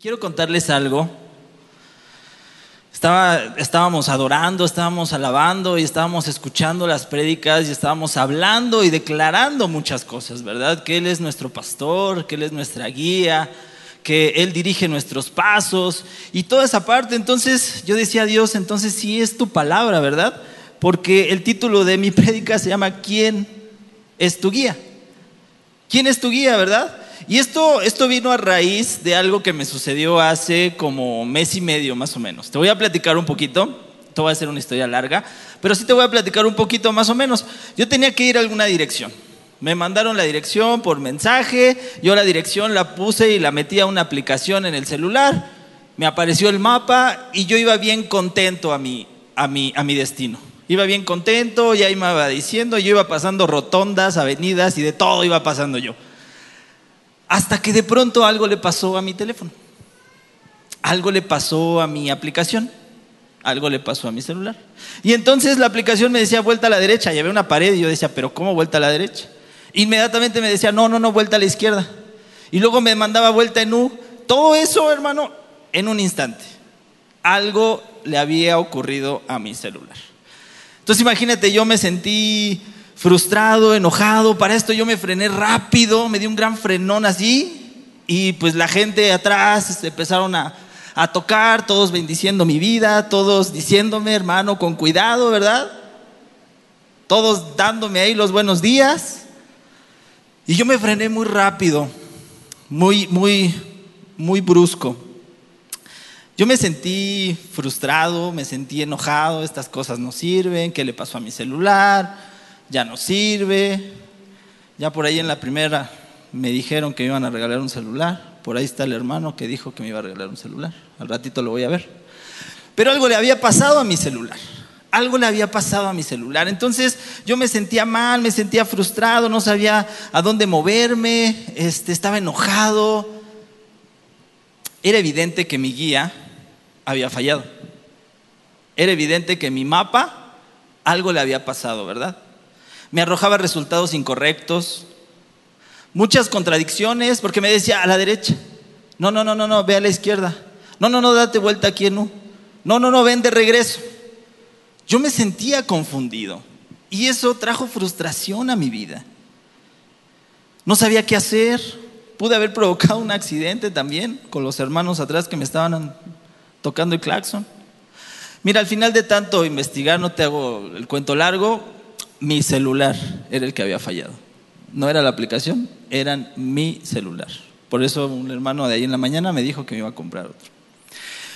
Quiero contarles algo. Estaba, estábamos adorando, estábamos alabando y estábamos escuchando las prédicas y estábamos hablando y declarando muchas cosas, ¿verdad? Que Él es nuestro pastor, que Él es nuestra guía, que Él dirige nuestros pasos y toda esa parte. Entonces yo decía a Dios, entonces sí es tu palabra, ¿verdad? Porque el título de mi prédica se llama ¿Quién es tu guía? ¿Quién es tu guía, verdad? Y esto, esto vino a raíz de algo que me sucedió hace como mes y medio más o menos. Te voy a platicar un poquito, te voy a hacer una historia larga, pero sí te voy a platicar un poquito más o menos. Yo tenía que ir a alguna dirección. Me mandaron la dirección por mensaje, yo la dirección la puse y la metí a una aplicación en el celular, me apareció el mapa y yo iba bien contento a mi, a mi, a mi destino. Iba bien contento, ya me iba diciendo, yo iba pasando rotondas, avenidas y de todo iba pasando yo. Hasta que de pronto algo le pasó a mi teléfono. Algo le pasó a mi aplicación. Algo le pasó a mi celular. Y entonces la aplicación me decía vuelta a la derecha. Y había una pared y yo decía, pero ¿cómo vuelta a la derecha? Inmediatamente me decía, no, no, no, vuelta a la izquierda. Y luego me mandaba vuelta en U. Todo eso, hermano, en un instante. Algo le había ocurrido a mi celular. Entonces imagínate, yo me sentí frustrado, enojado. Para esto yo me frené rápido, me di un gran frenón así. Y pues la gente atrás empezaron a, a tocar, todos bendiciendo mi vida, todos diciéndome, hermano, con cuidado, ¿verdad? Todos dándome ahí los buenos días. Y yo me frené muy rápido, muy, muy, muy brusco. Yo me sentí frustrado, me sentí enojado, estas cosas no sirven, ¿qué le pasó a mi celular? Ya no sirve. Ya por ahí en la primera me dijeron que me iban a regalar un celular. Por ahí está el hermano que dijo que me iba a regalar un celular. Al ratito lo voy a ver. Pero algo le había pasado a mi celular. Algo le había pasado a mi celular. Entonces yo me sentía mal, me sentía frustrado, no sabía a dónde moverme, este, estaba enojado. Era evidente que mi guía había fallado. Era evidente que mi mapa algo le había pasado, ¿verdad? Me arrojaba resultados incorrectos, muchas contradicciones, porque me decía a la derecha, no, no, no, no, no, ve a la izquierda, no, no, no, date vuelta aquí en U, no, no, no, ven de regreso. Yo me sentía confundido y eso trajo frustración a mi vida. No sabía qué hacer, pude haber provocado un accidente también con los hermanos atrás que me estaban tocando el claxon. Mira, al final de tanto investigar, no te hago el cuento largo, mi celular era el que había fallado. No era la aplicación, era mi celular. Por eso un hermano de ahí en la mañana me dijo que me iba a comprar otro.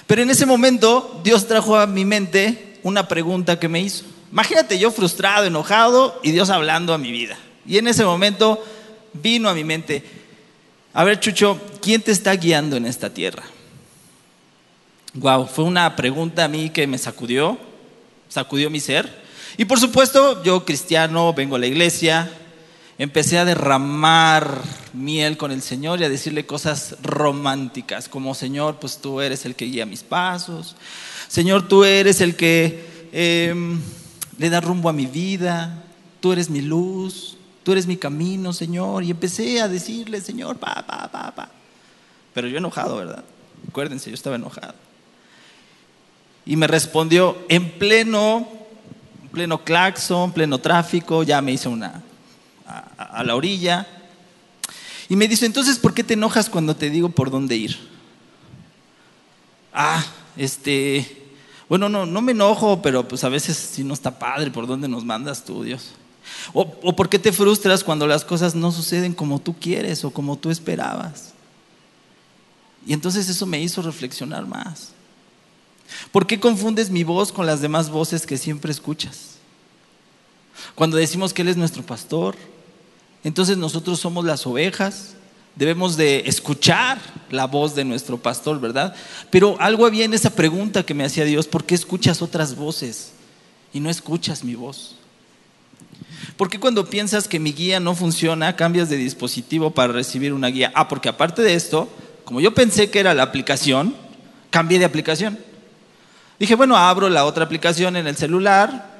Pero en ese momento Dios trajo a mi mente una pregunta que me hizo. Imagínate yo frustrado, enojado y Dios hablando a mi vida. Y en ese momento vino a mi mente, a ver Chucho, ¿quién te está guiando en esta tierra? Wow, fue una pregunta a mí que me sacudió, sacudió mi ser. Y por supuesto, yo cristiano, vengo a la iglesia, empecé a derramar miel con el Señor y a decirle cosas románticas, como Señor, pues tú eres el que guía mis pasos, Señor, tú eres el que em, le da rumbo a mi vida, tú eres mi luz, tú eres mi camino, Señor. Y empecé a decirle, Señor, pa, pa, pa, pa. Pero yo enojado, ¿verdad? Acuérdense, yo estaba enojado. Y me respondió, en pleno pleno claxon, pleno tráfico, ya me hice una a, la orilla. Y me dice, entonces, ¿por qué te enojas cuando te digo por dónde ir? Ah, este, bueno, no, no me enojo, pero pues a veces si no está padre, ¿por dónde nos mandas tú, Dios? O, o por qué te frustras cuando las cosas no suceden como tú quieres o como tú esperabas. Y entonces eso me hizo reflexionar más. ¿Por qué confundes mi voz con las demás voces que siempre escuchas? Cuando decimos que Él es nuestro pastor, entonces nosotros somos las ovejas, debemos de escuchar la voz de nuestro pastor, ¿verdad? Pero algo había en esa pregunta que me hacía Dios, ¿por qué escuchas otras voces y no escuchas mi voz? ¿Por qué cuando piensas que mi guía no funciona, cambias de dispositivo para recibir una guía? Ah, porque aparte de esto, como yo pensé que era la aplicación, cambié de aplicación. Dije, bueno, abro la otra aplicación en el celular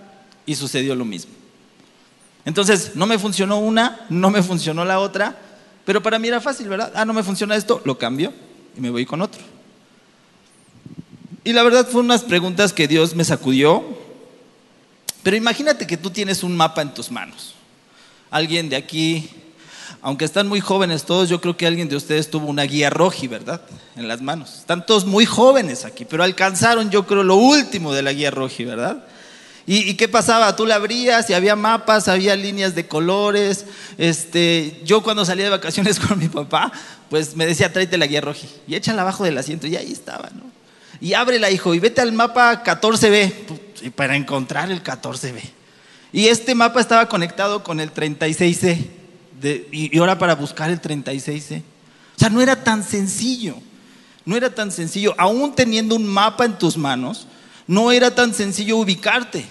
y sucedió lo mismo. Entonces, no me funcionó una, no me funcionó la otra, pero para mí era fácil, ¿verdad? Ah, no me funciona esto, lo cambio. y me voy con otro. Y la verdad fueron unas preguntas que Dios me sacudió. Pero imagínate que tú tienes un mapa en tus manos. Alguien de aquí, aunque están muy jóvenes todos, yo creo que alguien de ustedes tuvo una guía roji, ¿verdad? En las manos. Están todos muy jóvenes aquí, pero alcanzaron yo creo lo último de la guía roji, ¿verdad? ¿Y, qué pasaba? Tú la abrías y había mapas, había líneas de colores. Este, yo cuando salía de vacaciones con mi papá, pues me decía, tráete la guía roji y échala abajo del asiento y ahí estaba, ¿no? Y ábrela, hijo, y vete al mapa 14B para encontrar el 14B. Y este mapa estaba conectado con el 36C y, y ahora para buscar el 36C. O sea, no era tan sencillo. No era tan sencillo. Aún teniendo un mapa en tus manos, no era tan sencillo ubicarte.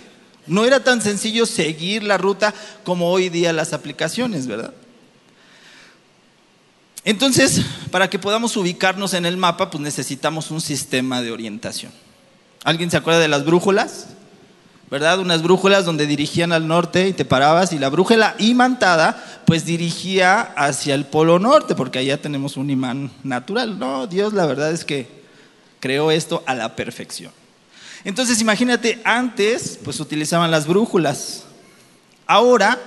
No era tan sencillo seguir la ruta como hoy día las aplicaciones, ¿verdad? Entonces, para que podamos ubicarnos en el mapa, pues necesitamos un sistema de orientación. ¿Alguien se acuerda de las brújulas? ¿Verdad? Unas brújulas donde dirigían al norte y te parabas y la brújula imantada pues dirigía hacia el polo norte porque allá tenemos un imán natural. No, Dios la verdad es que creó esto a la perfección. Entonces imagínate, antes pues utilizaban las brújulas. Ahora,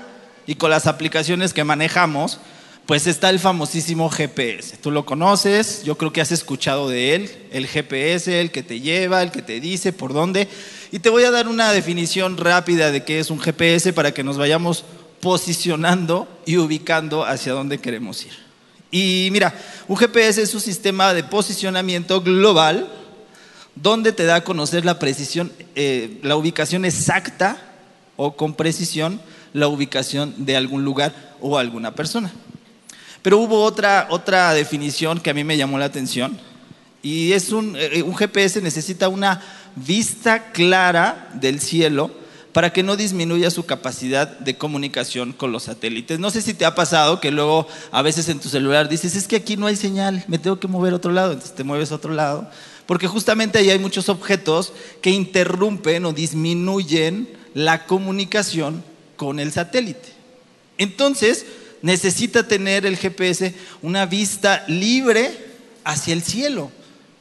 y con las aplicaciones que manejamos, pues está el famosísimo GPS. Tú lo conoces, yo creo que has escuchado de él, el GPS, el que te lleva, el que te dice por dónde. Y te voy a dar una definición rápida de qué es un GPS para que nos vayamos posicionando y ubicando hacia dónde queremos ir. Y mira, un GPS es un sistema de posicionamiento global donde te da a conocer la precisión, eh, la ubicación exacta o con precisión la ubicación de algún lugar o alguna persona. Pero hubo otra, otra definición que a mí me llamó la atención y es un, eh, un GPS necesita una vista clara del cielo para que no disminuya su capacidad de comunicación con los satélites. No sé si te ha pasado que luego a veces en tu celular dices, es que aquí no hay señal, me tengo que mover a otro lado, entonces te mueves a otro lado porque justamente ahí hay muchos objetos que interrumpen o disminuyen la comunicación con el satélite. Entonces, necesita tener el GPS una vista libre hacia el cielo,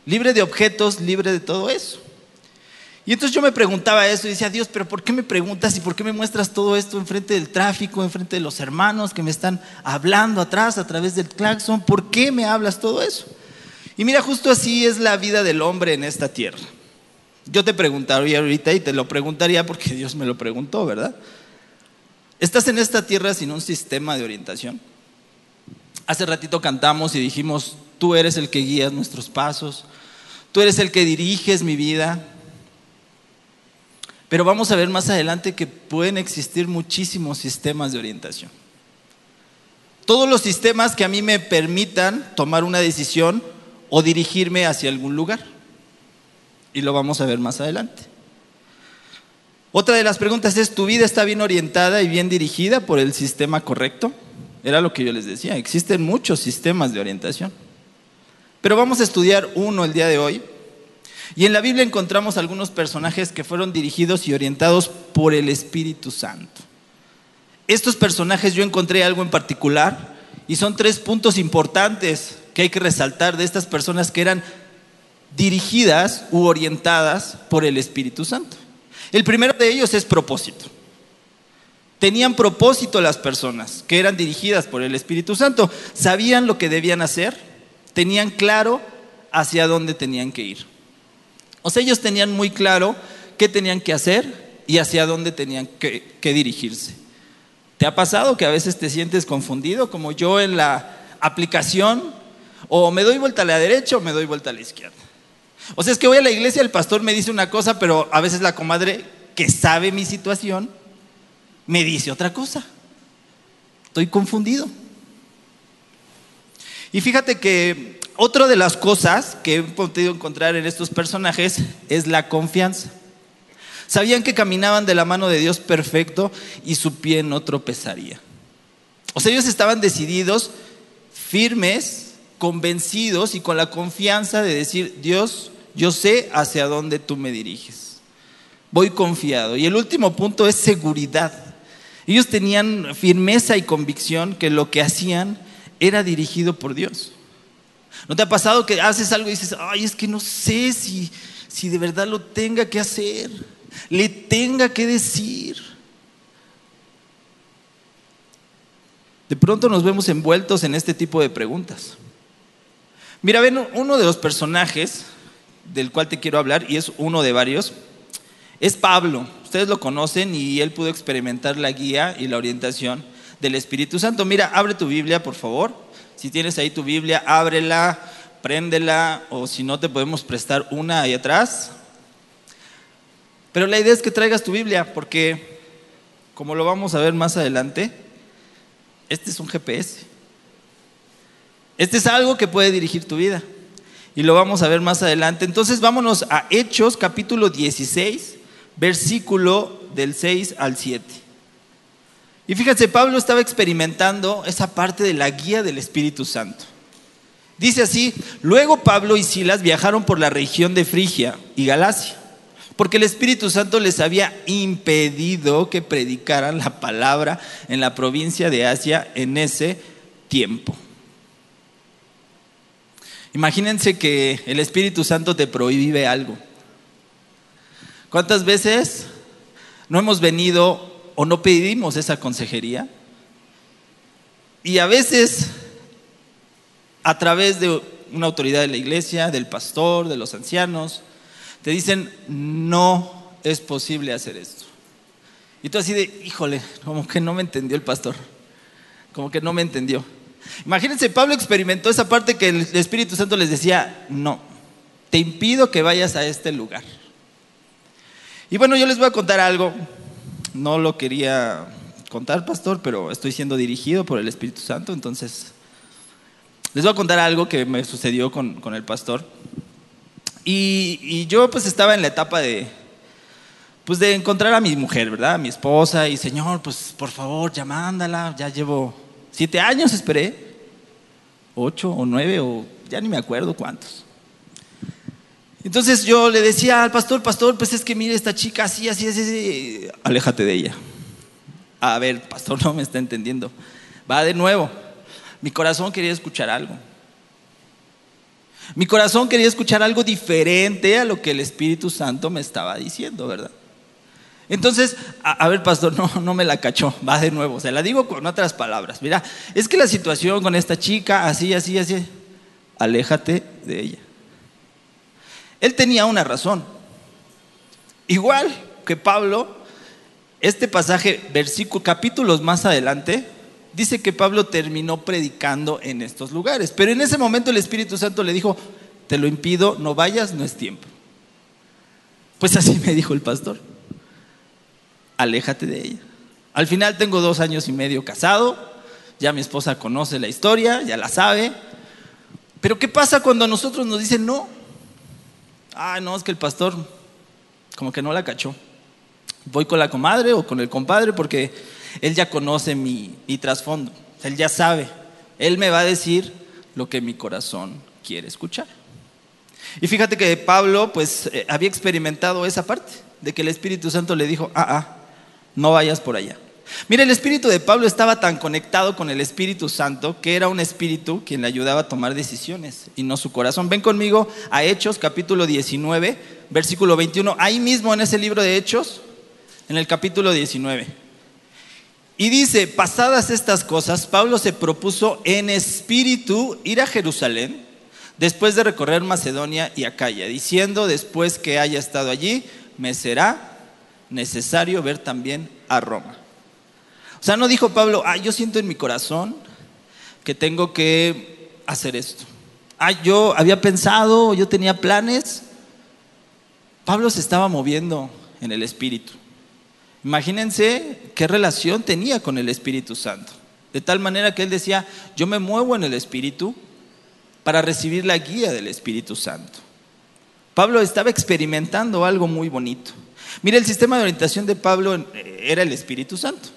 libre de objetos, libre de todo eso. Y entonces yo me preguntaba eso y decía, Dios, pero ¿por qué me preguntas y por qué me muestras todo esto enfrente del tráfico, enfrente de los hermanos que me están hablando atrás a través del claxon? ¿Por qué me hablas todo eso? Y mira, justo así es la vida del hombre en esta tierra. Yo te preguntaría ahorita y te lo preguntaría porque Dios me lo preguntó, ¿verdad? ¿Estás en esta tierra sin un sistema de orientación? Hace ratito cantamos y dijimos, tú eres el que guías nuestros pasos, tú eres el que diriges mi vida. Pero vamos a ver más adelante que pueden existir muchísimos sistemas de orientación. Todos los sistemas que a mí me permitan tomar una decisión o dirigirme hacia algún lugar. Y lo vamos a ver más adelante. Otra de las preguntas es, ¿tu vida está bien orientada y bien dirigida por el sistema correcto? Era lo que yo les decía, existen muchos sistemas de orientación. Pero vamos a estudiar uno el día de hoy. Y en la Biblia encontramos algunos personajes que fueron dirigidos y orientados por el Espíritu Santo. Estos personajes yo encontré algo en particular y son tres puntos importantes que hay que resaltar de estas personas que eran dirigidas u orientadas por el Espíritu Santo. El primero de ellos es propósito. Tenían propósito las personas que eran dirigidas por el Espíritu Santo. Sabían lo que debían hacer, tenían claro hacia dónde tenían que ir. O sea, ellos tenían muy claro qué tenían que hacer y hacia dónde tenían que, que dirigirse. ¿Te ha pasado que a veces te sientes confundido, como yo en la aplicación o me doy vuelta a la derecha o me doy vuelta a la izquierda. O sea, es que voy a la iglesia, el pastor me dice una cosa, pero a veces la comadre que sabe mi situación me dice otra cosa. Estoy confundido. Y fíjate que otra de las cosas que he podido encontrar en estos personajes es la confianza. Sabían que caminaban de la mano de Dios perfecto y su pie no tropezaría. O sea, ellos estaban decididos, firmes convencidos y con la confianza de decir, Dios, yo sé hacia dónde tú me diriges. Voy confiado. Y el último punto es seguridad. Ellos tenían firmeza y convicción que lo que hacían era dirigido por Dios. ¿No te ha pasado que haces algo y dices, ay, es que no sé si, si de verdad lo tenga que hacer, le tenga que decir? De pronto nos vemos envueltos en este tipo de preguntas. Mira, ven, uno de los personajes del cual te quiero hablar, y es uno de varios, es Pablo. Ustedes lo conocen y él pudo experimentar la guía y la orientación del Espíritu Santo. Mira, abre tu Biblia, por favor. Si tienes ahí tu Biblia, ábrela, préndela, o si no, te podemos prestar una ahí atrás. Pero la idea es que traigas tu Biblia, porque, como lo vamos a ver más adelante, este es un GPS. Este es algo que puede dirigir tu vida. Y lo vamos a ver más adelante. Entonces vámonos a Hechos capítulo 16, versículo del 6 al 7. Y fíjense, Pablo estaba experimentando esa parte de la guía del Espíritu Santo. Dice así, luego Pablo y Silas viajaron por la región de Frigia y Galacia porque el Espíritu Santo les había impedido que predicaran la palabra en la provincia de Asia en ese tiempo. Imagínense que el Espíritu Santo te prohíbe algo. ¿Cuántas veces no hemos venido o no pedimos esa consejería? Y a veces, a través de una autoridad de la iglesia, del pastor, de los ancianos, te dicen, no es posible hacer esto. Y tú así de, híjole, como que no me entendió el pastor, como que no me entendió. Imagínense, Pablo experimentó esa parte que el Espíritu Santo les decía, no, te impido que vayas a este lugar. Y bueno, yo les voy a contar algo, no lo quería contar, pastor, pero estoy siendo dirigido por el Espíritu Santo, entonces les voy a contar algo que me sucedió con, con el pastor. Y, yo pues estaba en la etapa de, pues de encontrar a mi mujer, ¿verdad? A mi esposa y Señor, pues por favor, ya ya llevo siete años, esperé, ocho o nueve o ya ni me acuerdo cuántos. Entonces yo le decía al pastor, pastor, pues es que mire esta chica así, así, así, así, aléjate de ella. A ver, pastor no me está entendiendo. Va de nuevo. Mi corazón quería escuchar algo. Mi corazón quería escuchar algo diferente a lo que el Espíritu Santo me estaba diciendo, ¿verdad? Entonces, a, ver, pastor, no, no me la cachó, va de nuevo, se la digo con otras palabras. Mira, es que la situación con esta chica, así, así, así, aléjate de ella. Él tenía una razón. Igual que Pablo, este pasaje, versículo, capítulos más adelante, dice que Pablo terminó predicando en estos lugares. Pero en ese momento el Espíritu Santo le dijo, te lo impido, no vayas, no es tiempo. Pues así me dijo el pastor, aléjate de ella. Al final tengo dos años y medio casado, ya mi esposa conoce la historia, ya la sabe. Pero ¿qué pasa cuando a nosotros nos dicen no? Ah, no, es que el pastor como que no la cachó. Voy con la comadre o con el compadre porque él ya conoce mi, trasfondo, Él ya sabe. Él me va a decir lo que mi corazón quiere escuchar. Y fíjate que Pablo pues eh, había experimentado esa parte, de que el Espíritu Santo le dijo, ah, ah, no vayas por allá. Mira, el espíritu de Pablo estaba tan conectado con el Espíritu Santo que era un espíritu quien le ayudaba a tomar decisiones y no su corazón. Ven conmigo a Hechos capítulo 19, versículo 21, ahí mismo en ese libro de Hechos, en el capítulo 19. Y dice, pasadas estas cosas, Pablo se propuso en espíritu ir a Jerusalén después de recorrer Macedonia y Acaya, diciendo después que haya estado allí, me será necesario ver también a Roma. O sea, no dijo Pablo, ah, yo siento en mi corazón que tengo que hacer esto. Ah, yo había pensado, yo tenía planes. Pablo se estaba moviendo en el espíritu. Imagínense qué relación tenía con el Espíritu Santo. De tal manera que él decía, yo me muevo en el Espíritu para recibir la guía del Espíritu Santo. Pablo estaba experimentando algo muy bonito. Mire, el sistema de orientación de Pablo eh, era el Espíritu Santo.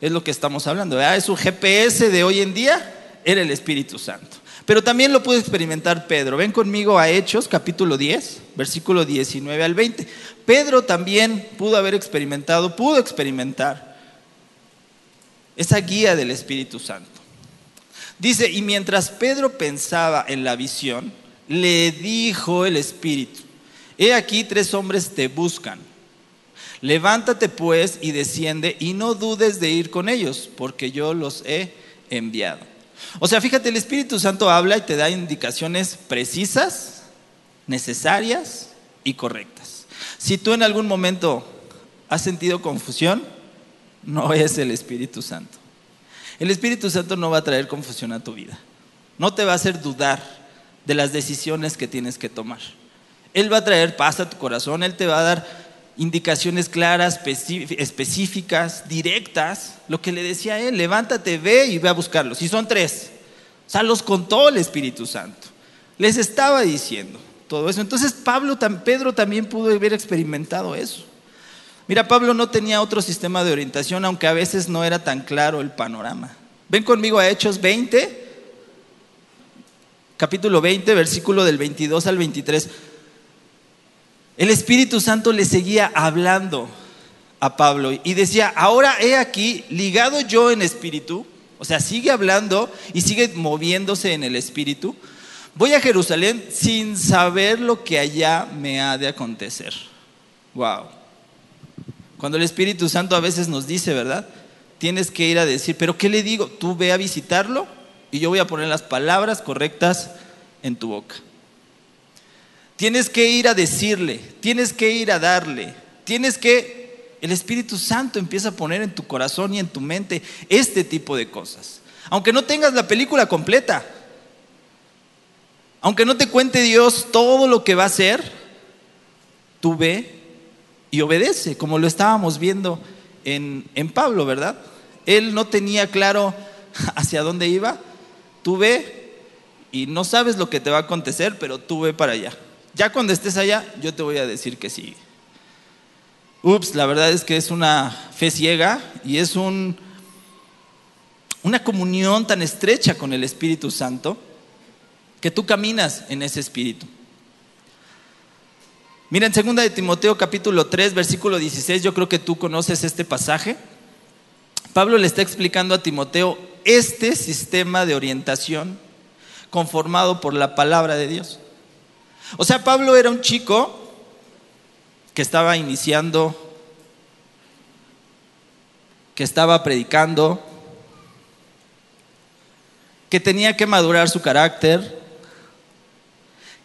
Es lo que estamos hablando. Es un GPS de hoy en día, era el Espíritu Santo. Pero también lo pudo experimentar Pedro. Ven conmigo a Hechos, capítulo 10, versículo 19 al 20. Pedro también pudo haber experimentado, pudo experimentar esa guía del Espíritu Santo. Dice, y mientras Pedro pensaba en la visión, le dijo el Espíritu, he aquí tres hombres te buscan. Levántate pues y desciende y no dudes de ir con ellos, porque yo los he enviado. O sea, fíjate, el Espíritu Santo habla y te da indicaciones precisas, necesarias y correctas. Si tú en algún momento has sentido confusión, no es el Espíritu Santo. El Espíritu Santo no va a traer confusión a tu vida. No te va a hacer dudar de las decisiones que tienes que tomar. Él va a traer paz a tu corazón, Él te va a dar indicaciones claras, específicas, directas. Lo que le decía Él, levántate, ve y ve a buscarlos. Y son tres. O sea, los contó el Espíritu Santo. Les estaba diciendo todo eso. Entonces Pablo, Pedro también pudo haber experimentado eso. Mira, Pablo no tenía otro sistema de orientación, aunque a veces no era tan claro el panorama. Ven conmigo a Hechos 20, capítulo 20, versículo del 22 al 23. El Espíritu Santo le seguía hablando a Pablo y decía, ahora he aquí, ligado yo en espíritu, o sea, sigue hablando y sigue moviéndose en el espíritu, voy a Jerusalén sin saber lo que allá me ha de acontecer. Wow. Cuando el Espíritu Santo a veces nos dice, ¿verdad? Tienes que ir a decir, pero ¿qué le digo? Tú ve a visitarlo y yo voy a poner las palabras correctas en tu boca. Tienes que ir a decirle, tienes que ir a darle, tienes que, el Espíritu Santo empieza a poner en tu corazón y en tu mente este tipo de cosas. Aunque no tengas la película completa, aunque no te cuente Dios todo lo que va a hacer, tú ve y obedece, como lo estábamos viendo en, Pablo, ¿verdad? Él no tenía claro hacia dónde iba. Tú ve y no sabes lo que te va a acontecer, pero tú ve para allá. Ya cuando estés allá, yo te voy a decir que sí. Ups, la verdad es que es una fe ciega y es un, una comunión tan estrecha con el Espíritu Santo que tú caminas en ese Espíritu. Mira, en 2 de Timoteo capítulo 3, versículo 16, yo creo que tú conoces este pasaje. Pablo le está explicando a Timoteo este sistema de orientación conformado por la palabra de Dios. O sea, Pablo era un chico que estaba iniciando, que estaba predicando, que tenía que madurar su carácter,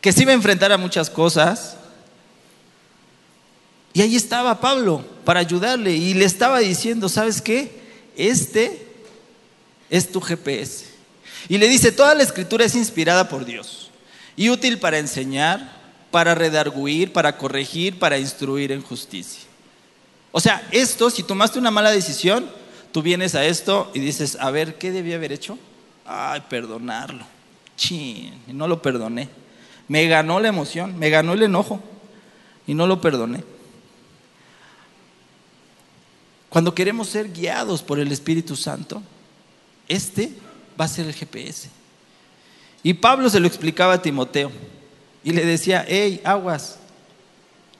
que se iba a enfrentar a muchas cosas, y ahí estaba Pablo para ayudarle y le estaba diciendo, ¿sabes qué? Este es tu GPS. Y le dice, toda la escritura es inspirada por Dios y útil para enseñar, para redarguir, para corregir, para instruir en justicia. O sea, esto, si tomaste una mala decisión, tú vienes a esto y dices, a ver, ¿qué debía haber hecho? Ay, perdonarlo. Chin, no lo perdoné. Me ganó la emoción, me ganó el enojo y no lo perdoné. Cuando queremos ser guiados por el Espíritu Santo, este va a ser el GPS. Y Pablo se lo explicaba a Timoteo y le decía, hey, aguas,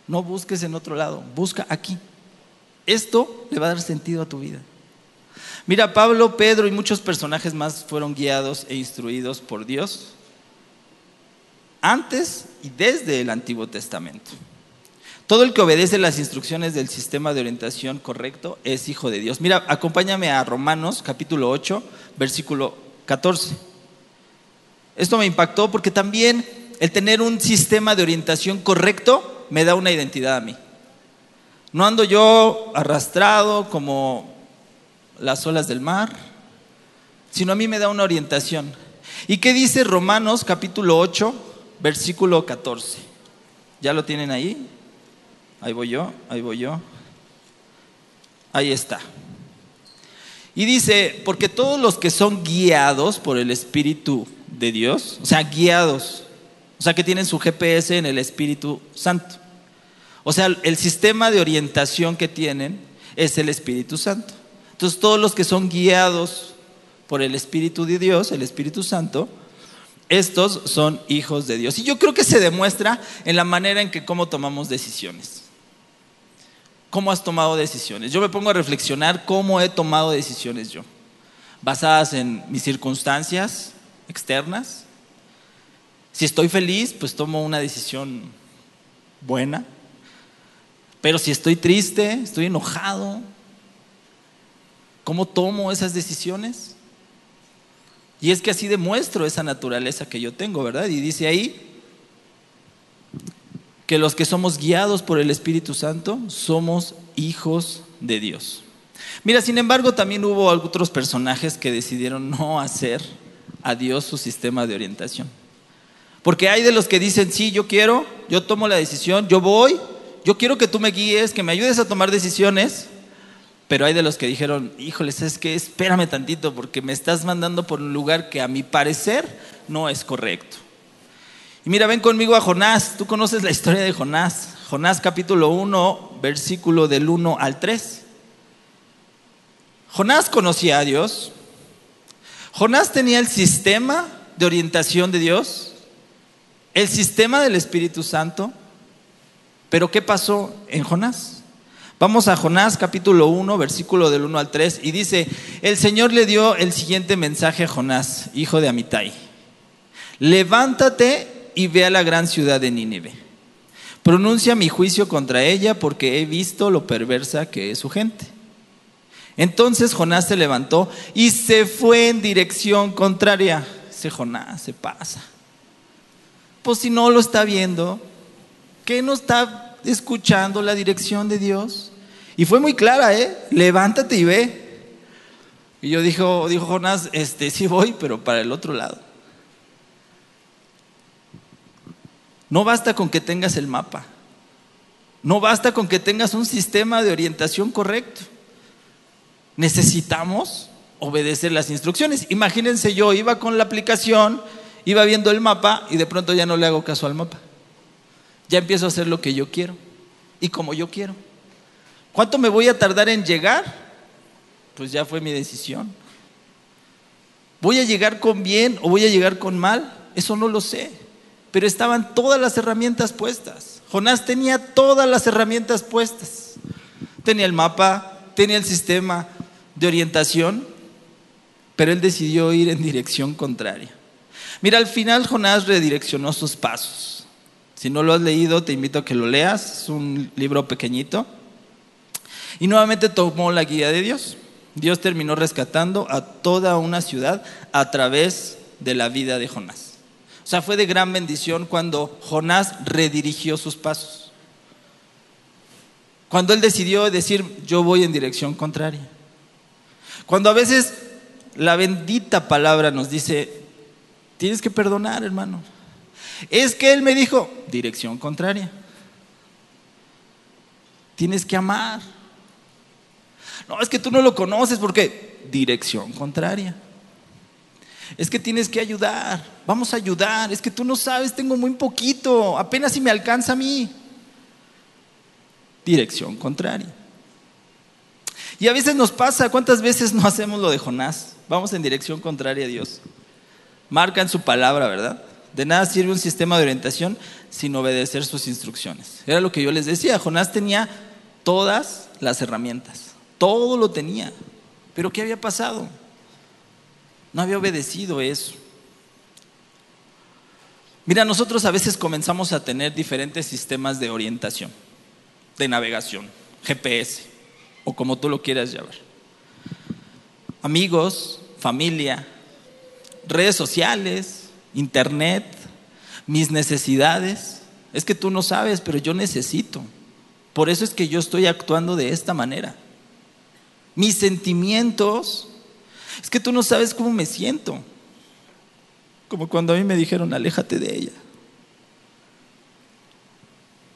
no busques en otro lado, busca aquí. Esto le va a dar sentido a tu vida. Mira, Pablo, Pedro y muchos personajes más fueron guiados e instruidos por Dios antes y desde el Antiguo Testamento. Todo el que obedece las instrucciones del sistema de orientación correcto es hijo de Dios. Mira, acompáñame a Romanos capítulo 8, versículo 14. Esto me impactó porque también el tener un sistema de orientación correcto me da una identidad a mí. No ando yo arrastrado como las olas del mar, sino a mí me da una orientación. ¿Y qué dice Romanos capítulo 8, versículo 14? ¿Ya lo tienen ahí? Ahí voy yo, ahí voy yo. Ahí está. Y dice, porque todos los que son guiados por el Espíritu de Dios, o sea, guiados, o sea, que tienen su GPS en el Espíritu Santo. O sea, el sistema de orientación que tienen es el Espíritu Santo. Entonces, todos los que son guiados por el Espíritu de Dios, el Espíritu Santo, estos son hijos de Dios. Y yo creo que se demuestra en la manera en que cómo tomamos decisiones. ¿Cómo has tomado decisiones? Yo me pongo a reflexionar cómo he tomado decisiones yo. basadas en mis circunstancias externas. Si estoy feliz, pues tomo una decisión buena. Pero si estoy triste, estoy enojado, ¿cómo tomo esas decisiones? Y es que así demuestro esa naturaleza que yo tengo, ¿verdad? Y dice ahí que los que somos guiados por el Espíritu Santo somos hijos de Dios. Mira, sin embargo, también hubo otros personajes que decidieron no hacer a Dios su sistema de orientación. Porque hay de los que dicen, sí, yo quiero, yo tomo la decisión, yo voy, yo quiero que tú me guíes, que me ayudes a tomar decisiones, pero hay de los que dijeron, híjoles, es que espérame tantito porque me estás mandando por un lugar que a mi parecer no es correcto. Y mira, ven conmigo a Jonás, tú conoces la historia de Jonás, Jonás capítulo 1, versículo del 1 al 3. Jonás conocía a Dios, Jonás tenía el sistema de orientación de Dios, el sistema del Espíritu Santo, pero ¿qué pasó en Jonás? Vamos a Jonás capítulo 1, versículo del 1 al 3, y dice, el Señor le dio el siguiente mensaje a Jonás, hijo de Amitai. Levántate y ve a la gran ciudad de Nínive. Pronuncia mi juicio contra ella porque he visto lo perversa que es su gente. Entonces Jonás se levantó y se fue en dirección contraria. Ese Jonás se pasa. Pues si no lo está viendo, ¿qué no está escuchando la dirección de Dios. Y fue muy clara, ¿eh? Levántate y ve. Y yo dijo, dijo Jonás, este, sí voy, pero para el otro lado. No basta con que tengas el mapa. No basta con que tengas un sistema de orientación correcto. Necesitamos obedecer las instrucciones. Imagínense yo iba con la aplicación, iba viendo el mapa y de pronto ya no le hago caso al mapa ya empiezo a hacer lo que yo quiero y como yo quiero. ¿Cuánto me voy a tardar en llegar? Pues ya fue mi decisión. ¿Voy a llegar con bien o voy a llegar con mal? Eso no lo sé. Pero estaban todas las herramientas puestas. Jonás tenía todas las herramientas puestas. Tenía el mapa, tenía el sistema de orientación, pero él decidió ir en dirección contraria. Mira, al final Jonás redireccionó sus pasos. Si no lo has leído, te invito a que lo leas. Es un libro pequeño. Y nuevamente tomó la guía de Dios. Dios terminó rescatando a toda una ciudad a través de la vida de Jonás. O sea, fue de gran bendición cuando Jonás redirigió sus pasos. Cuando él decidió decir, yo voy en dirección contraria. Cuando a veces la bendita palabra nos dice, tienes que perdonar, hermano. Es que Él me dijo, dirección contraria. Tienes que amar. No, es que tú no lo conoces porque dirección contraria. Es que tienes que ayudar. Vamos a ayudar. Es que tú no sabes, tengo muy poquito. Apenas si me alcanza a mí. Dirección contraria. Y a veces nos pasa, ¿cuántas veces no hacemos lo de Jonás? Vamos en dirección contraria a Dios. Marca en su palabra, ¿verdad? De nada sirve un sistema de orientación sin obedecer sus instrucciones. Era lo que yo les decía. Jonás tenía todas las herramientas. Todo lo tenía. Pero ¿qué había pasado? No había obedecido eso. Mira, nosotros a veces comenzamos a tener diferentes sistemas de orientación, de navegación, GPS, o como tú lo quieras llamar. Amigos, familia, redes sociales, internet, mis necesidades. Es que tú no sabes, pero yo necesito. Por eso es que yo estoy actuando de esta manera. Mis sentimientos, es que tú no sabes cómo me siento. Como cuando a mí me dijeron, aléjate de ella.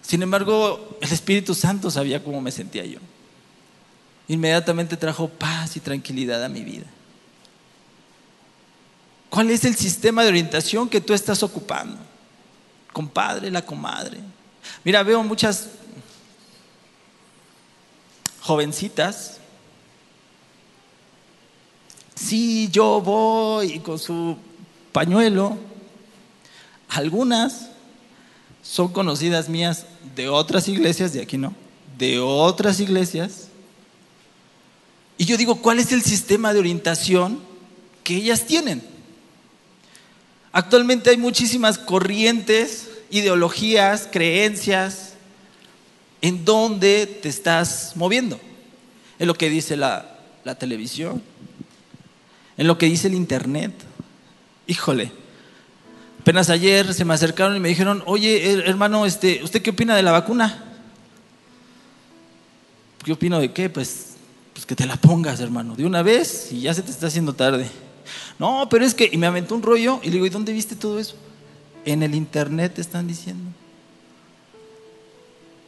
Sin embargo, el Espíritu Santo sabía cómo me sentía yo. Inmediatamente trajo paz y tranquilidad a mi vida. ¿Cuál es el sistema de orientación que tú estás ocupando? Compadre, la comadre. Mira, veo muchas jovencitas. Sí, yo voy con su pañuelo. Algunas son conocidas mías de otras iglesias, de aquí no, de otras iglesias. Y yo digo, ¿cuál es el sistema de orientación que ellas tienen. Actualmente hay muchísimas corrientes, ideologías, creencias, en donde te estás moviendo. En lo que dice la, la televisión, en lo que dice el internet. Híjole, apenas ayer se me acercaron y me dijeron, oye hermano, este, ¿usted qué opina de la vacuna? ¿Qué opino de qué? Pues, pues que te la pongas, hermano, de una vez y ya se te está haciendo tarde. No, pero es que, y me aventó un rollo y le digo, ¿y dónde viste todo eso? En el internet te están diciendo.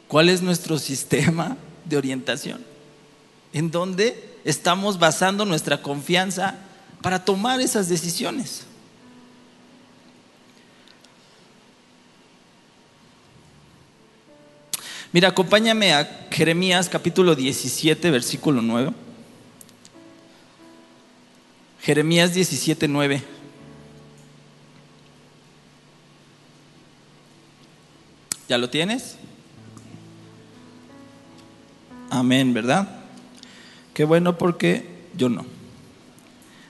¿Cuál es nuestro sistema de orientación? ¿En dónde estamos basando nuestra confianza para tomar esas decisiones? Mira, acompáñame a Jeremías capítulo 17, versículo 9. Jeremías 17, 9. ¿Ya lo tienes? Amén, ¿verdad? Qué bueno porque yo no.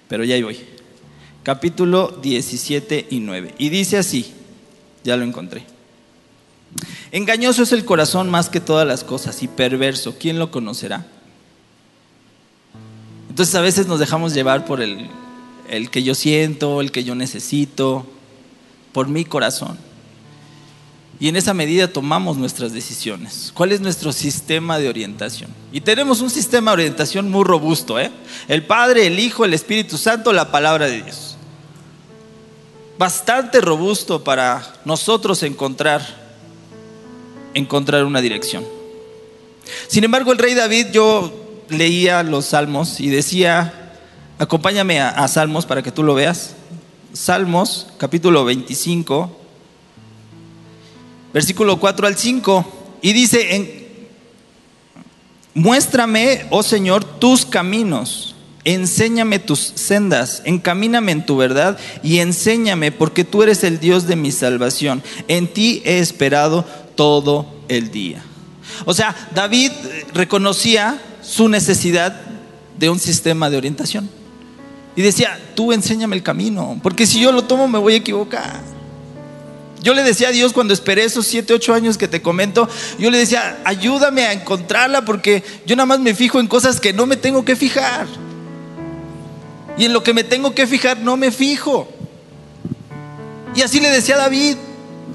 Pero ya voy. Capítulo 17 y 9. Y dice así, ya lo encontré. Engañoso es el corazón más que todas las cosas y perverso. ¿Quién lo conocerá? Entonces a veces nos dejamos llevar por el, el que yo siento, el que yo necesito, por mi corazón. Y en esa medida tomamos nuestras decisiones. ¿Cuál es nuestro sistema de orientación? Y tenemos un sistema de orientación muy robusto. ¿eh? El Padre, el Hijo, el Espíritu Santo, la palabra de Dios. Bastante robusto para nosotros encontrar encontrar una dirección. Sin embargo, el rey David, yo leía los salmos y decía, acompáñame a, Salmos para que tú lo veas. Salmos, capítulo 25, versículo 4 al 5, y dice, en, muéstrame, oh Señor, tus caminos, enséñame tus sendas, encamíname en tu verdad y enséñame, porque tú eres el Dios de mi salvación. En ti he esperado todo el día. O sea, David reconocía su necesidad de un sistema de orientación. Y decía, tú enséñame el camino, porque si yo lo tomo me voy a equivocar. Yo le decía a Dios cuando esperé esos 7, 8 años que te comento, yo le decía, ayúdame a encontrarla porque yo nada más me fijo en cosas que no me tengo que fijar. Y en lo que me tengo que fijar no me fijo. Y así le decía a David,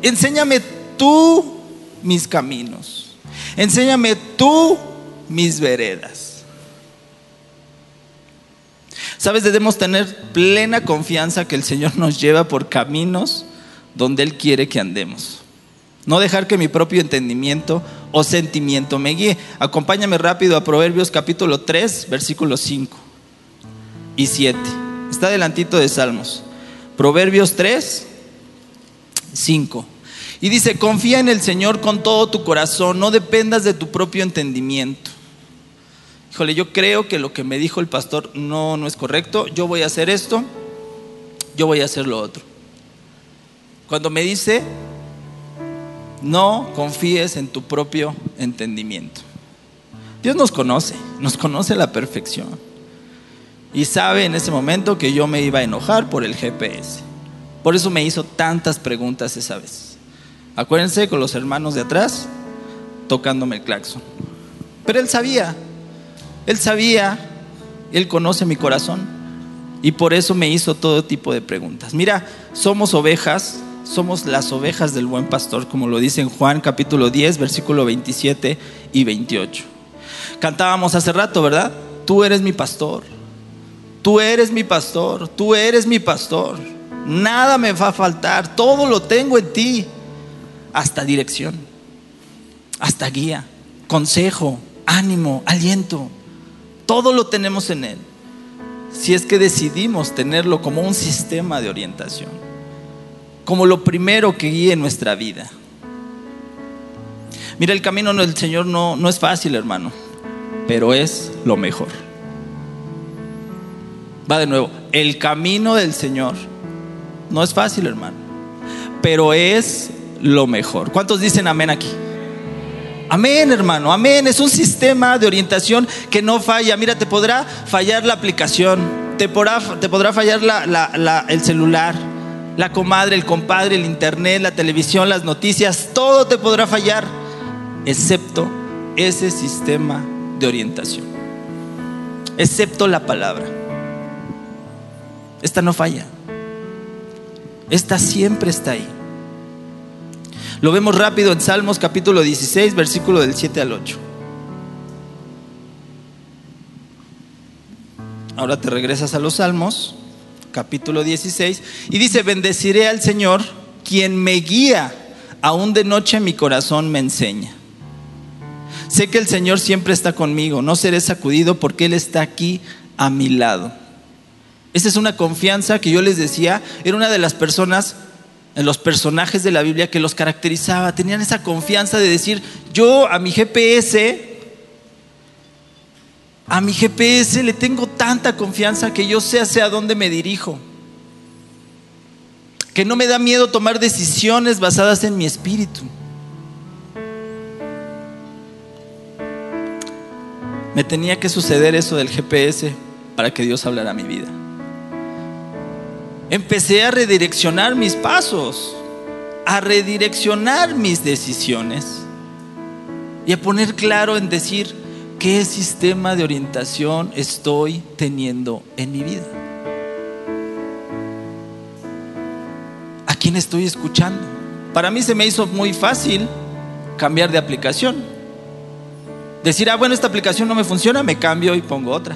enséñame tú mis caminos. Enséñame tú mis veredas. Sabes, debemos tener plena confianza que el Señor nos lleva por caminos donde Él quiere que andemos. No dejar que mi propio entendimiento o sentimiento me guíe. Acompáñame rápido a Proverbios capítulo 3, versículos 5 y 7. Está delantito de Salmos. Proverbios 3, 5. Y dice, confía en el Señor con todo tu corazón, no dependas de tu propio entendimiento. Híjole, yo creo que lo que me dijo el pastor no, no es correcto, yo voy a hacer esto, yo voy a hacer lo otro. Cuando me dice, no confíes en tu propio entendimiento. Dios nos conoce, nos conoce a la perfección. Y sabe en ese momento que yo me iba a enojar por el GPS. Por eso me hizo tantas preguntas esa vez. Acuérdense con los hermanos de atrás tocándome el claxon. Pero él sabía, él sabía, él conoce mi corazón y por eso me hizo todo tipo de preguntas. Mira, somos ovejas, somos las ovejas del buen pastor, como lo dice en Juan capítulo 10, versículo 27 y 28. Cantábamos hace rato, ¿verdad? Tú eres mi pastor, tú eres mi pastor, tú eres mi pastor. Nada me va a faltar, todo lo tengo en ti hasta dirección, hasta guía, consejo, ánimo, aliento. Todo lo tenemos en Él. Si es que decidimos tenerlo como un sistema de orientación, como lo primero que guíe nuestra vida. Mira, el camino del Señor no, no es fácil, hermano, pero es lo mejor. Va de nuevo, el camino del Señor no es fácil, hermano, pero es lo mejor. ¿Cuántos dicen amén aquí? Amén, hermano, amén. Es un sistema de orientación que no falla. Mira, te podrá fallar la aplicación, te podrá, te podrá fallar el celular, la comadre, el compadre, el internet, la televisión, las noticias, todo te podrá fallar, excepto ese sistema de orientación, excepto la palabra. Esta no falla, esta siempre está ahí. Lo vemos rápido en Salmos capítulo 16, versículo del 7 al 8. Ahora te regresas a los Salmos, capítulo 16, y dice, bendeciré al Señor, quien me guía, aún de noche mi corazón me enseña. Sé que el Señor siempre está conmigo, no seré sacudido porque Él está aquí a mi lado. Esa es una confianza que yo les decía, era una de las personas, los personajes de la Biblia que los caracterizaba, tenían esa confianza de decir, yo a mi GPS a mi GPS le tengo tanta confianza que yo sé hacia dónde me dirijo. Que no me da miedo tomar decisiones basadas en mi espíritu. Me tenía que suceder eso del GPS para que Dios hablara mi vida. Empecé a redireccionar mis pasos, a redireccionar mis decisiones y a poner claro en decir, ¿Qué sistema de orientación estoy teniendo en mi vida? ¿A quién estoy escuchando? Para mí se me hizo muy fácil cambiar de aplicación. Decir, ah, bueno, esta aplicación no me funciona, me cambio y pongo otra.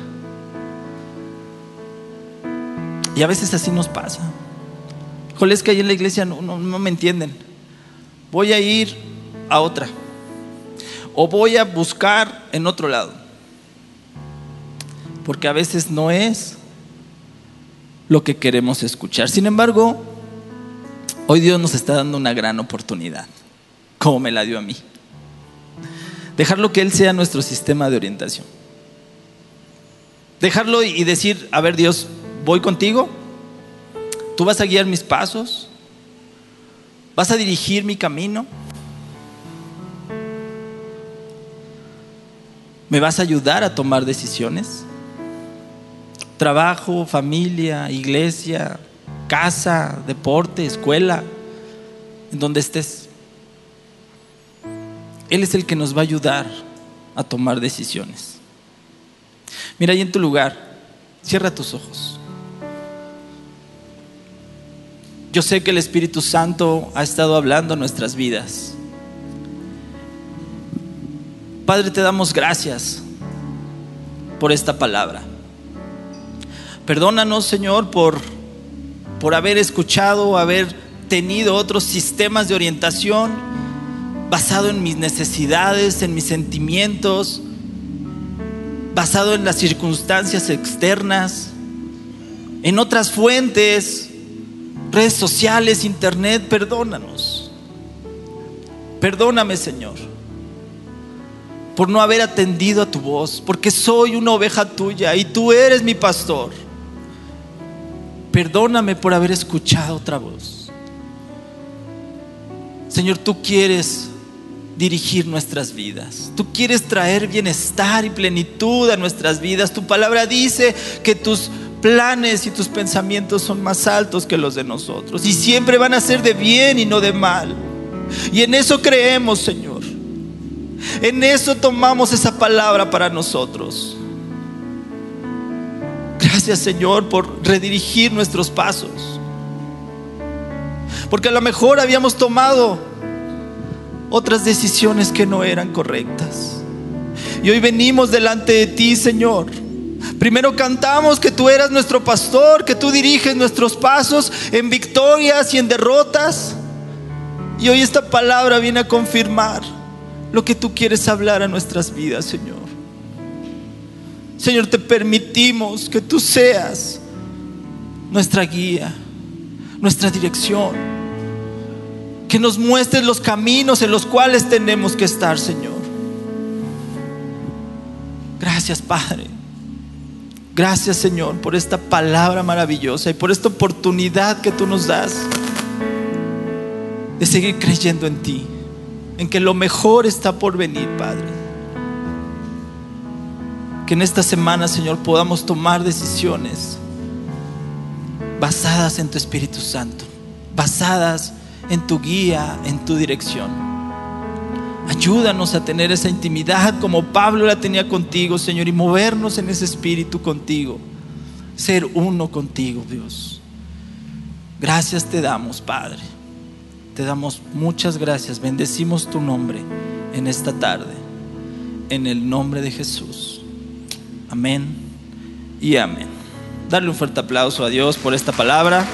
Y a veces así nos pasa. Híjole, es que ahí en la iglesia no, no me entienden. Voy a ir a otra o voy a buscar en otro lado. Porque a veces no es lo que queremos escuchar. Sin embargo, hoy Dios nos está dando una gran oportunidad, como me la dio a mí. Dejarlo que Él sea nuestro sistema de orientación. Dejarlo y decir, a ver Dios, voy contigo, tú vas a guiar mis pasos, vas a dirigir mi camino. ¿Me vas a ayudar a tomar decisiones? Trabajo, familia, iglesia, casa, deporte, escuela, en donde estés. Él es el que nos va a ayudar a tomar decisiones. Mira ahí en tu lugar, cierra tus ojos. Yo sé que el Espíritu Santo ha estado hablando en nuestras vidas. Padre, te damos gracias por esta palabra. Perdónanos, Señor, por, por haber escuchado, haber tenido otros sistemas de orientación basado en mis necesidades, en mis sentimientos, basado en las circunstancias externas, en otras fuentes, redes sociales, internet. Perdónanos. Perdóname, Señor por no haber atendido a tu voz, porque soy una oveja tuya y tú eres mi pastor. Perdóname por haber escuchado otra voz. Señor, tú quieres dirigir nuestras vidas. Tú quieres traer bienestar y plenitud a nuestras vidas. Tu palabra dice que tus planes y tus pensamientos son más altos que los de nosotros y siempre van a ser de bien y no de mal. Y en eso creemos, Señor. En eso tomamos esa palabra para nosotros. Gracias Señor por redirigir nuestros pasos. Porque a lo mejor habíamos tomado otras decisiones que no eran correctas. Y hoy venimos delante de ti, Señor. Primero cantamos que tú eras nuestro pastor, que tú diriges nuestros pasos en victorias y en derrotas. Y hoy esta palabra viene a confirmar lo que tú quieres hablar a nuestras vidas, Señor. Señor, te permitimos que tú seas nuestra guía, nuestra dirección. Que nos muestres los caminos en los cuales tenemos que estar, Señor. Gracias, Padre. Gracias, Señor, por esta palabra maravillosa y por esta oportunidad que tú nos das de seguir creyendo en ti en que lo mejor está por venir, Padre. Que en esta semana, Señor, podamos tomar decisiones basadas en tu Espíritu Santo, basadas en tu guía, en tu dirección. Ayúdanos a tener esa intimidad como Pablo la tenía contigo, Señor, y movernos en ese espíritu contigo. Ser uno contigo, Dios. Gracias te damos, Padre. Te damos muchas gracias. Bendecimos tu nombre en esta tarde. En el nombre de Jesús. Amén y amén. Darle un fuerte aplauso a Dios por esta palabra.